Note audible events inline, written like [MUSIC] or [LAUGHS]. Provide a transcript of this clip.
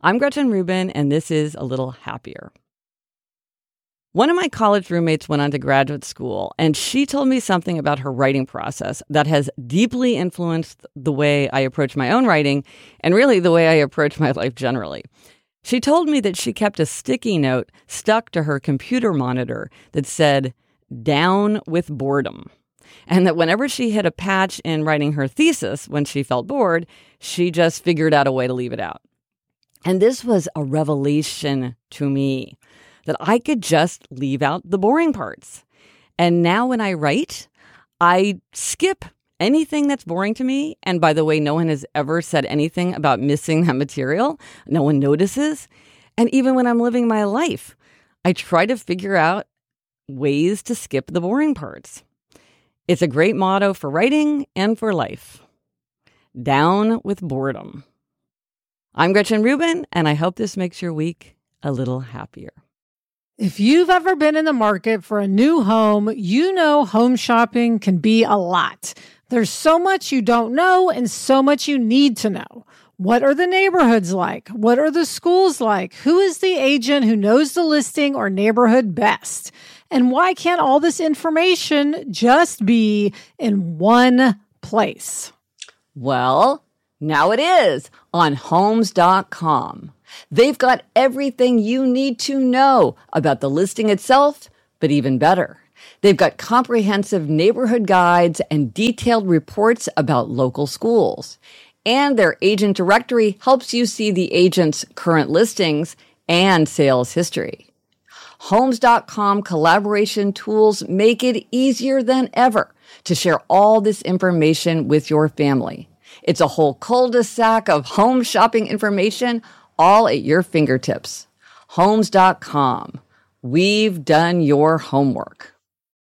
I'm Gretchen Rubin, and this is A Little Happier. One of my college roommates went on to graduate school, and she told me something about her writing process that has deeply influenced the way I approach my own writing and really the way I approach my [LAUGHS] life generally. She told me that she kept a sticky note stuck to her computer monitor that said, Down with boredom. And that whenever she hit a patch in writing her thesis when she felt bored, she just figured out a way to leave it out. And this was a revelation to me that I could just leave out the boring parts. And now when I write, I skip anything that's boring to me. And by the way, no one has ever said anything about missing that material. No one notices. And even when I'm living my life, I try to figure out ways to skip the boring parts. It's a great motto for writing and for life. Down with boredom. I'm Gretchen Rubin, and I hope this makes your week a little happier. If you've ever been in the market for a new home, you know home shopping can be a lot. There's so much you don't know and so much you need to know. What are the neighborhoods like? What are the schools like? Who is the agent who knows the listing or neighborhood best? And why can't all this information just be in one place? Well, now it is on homes.com. They've got everything you need to know about the listing itself, but even better. They've got comprehensive neighborhood guides and detailed reports about local schools. And their agent directory helps you see the agent's current listings and sales history. Homes.com collaboration tools make it easier than ever to share all this information with your family. It's a whole cul-de-sac of home shopping information all at your fingertips. Homes.com. We've done your homework.